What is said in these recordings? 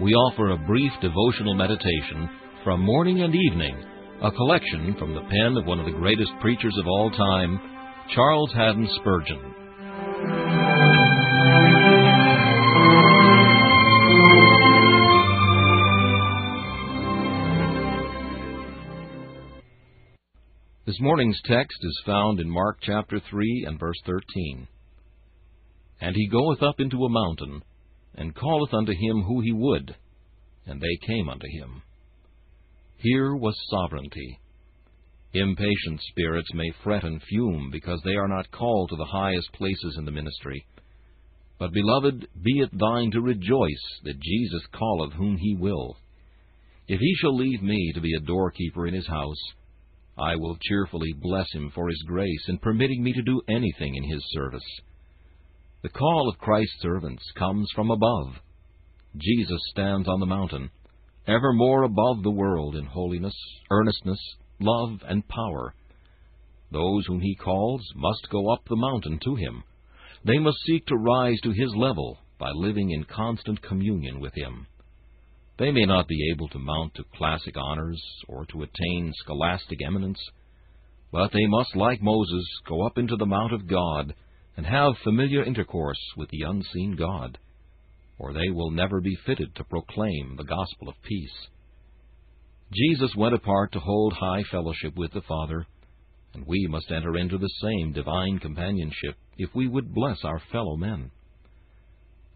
we offer a brief devotional meditation from morning and evening, a collection from the pen of one of the greatest preachers of all time, Charles Haddon Spurgeon. This morning's text is found in Mark chapter 3 and verse 13. And he goeth up into a mountain, and calleth unto him who he would, and they came unto him. Here was sovereignty. Impatient spirits may fret and fume because they are not called to the highest places in the ministry. But, beloved, be it thine to rejoice that Jesus calleth whom he will. If he shall leave me to be a doorkeeper in his house, I will cheerfully bless him for his grace in permitting me to do anything in his service. The call of Christ's servants comes from above. Jesus stands on the mountain, ever more above the world in holiness, earnestness, love, and power. Those whom he calls must go up the mountain to him. They must seek to rise to his level by living in constant communion with him. They may not be able to mount to classic honors or to attain scholastic eminence, but they must, like Moses, go up into the mount of God and have familiar intercourse with the unseen God, or they will never be fitted to proclaim the gospel of peace. Jesus went apart to hold high fellowship with the Father, and we must enter into the same divine companionship if we would bless our fellow men.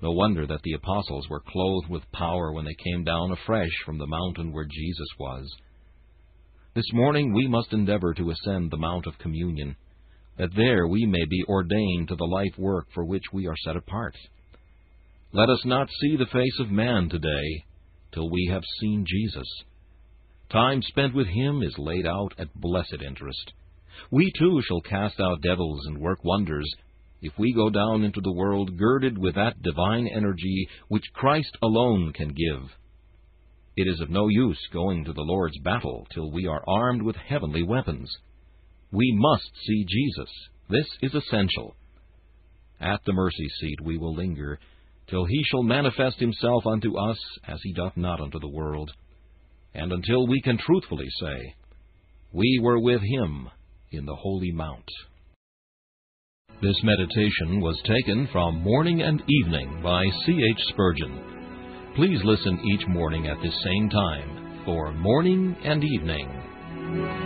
No wonder that the apostles were clothed with power when they came down afresh from the mountain where Jesus was. This morning we must endeavor to ascend the Mount of Communion that there we may be ordained to the life work for which we are set apart. Let us not see the face of man today till we have seen Jesus. Time spent with him is laid out at blessed interest. We too shall cast out devils and work wonders if we go down into the world girded with that divine energy which Christ alone can give. It is of no use going to the Lord's battle till we are armed with heavenly weapons. We must see Jesus. This is essential. At the mercy seat we will linger, till he shall manifest himself unto us as he doth not unto the world, and until we can truthfully say, we were with him in the holy mount. This meditation was taken from Morning and Evening by C. H. Spurgeon. Please listen each morning at this same time for Morning and Evening.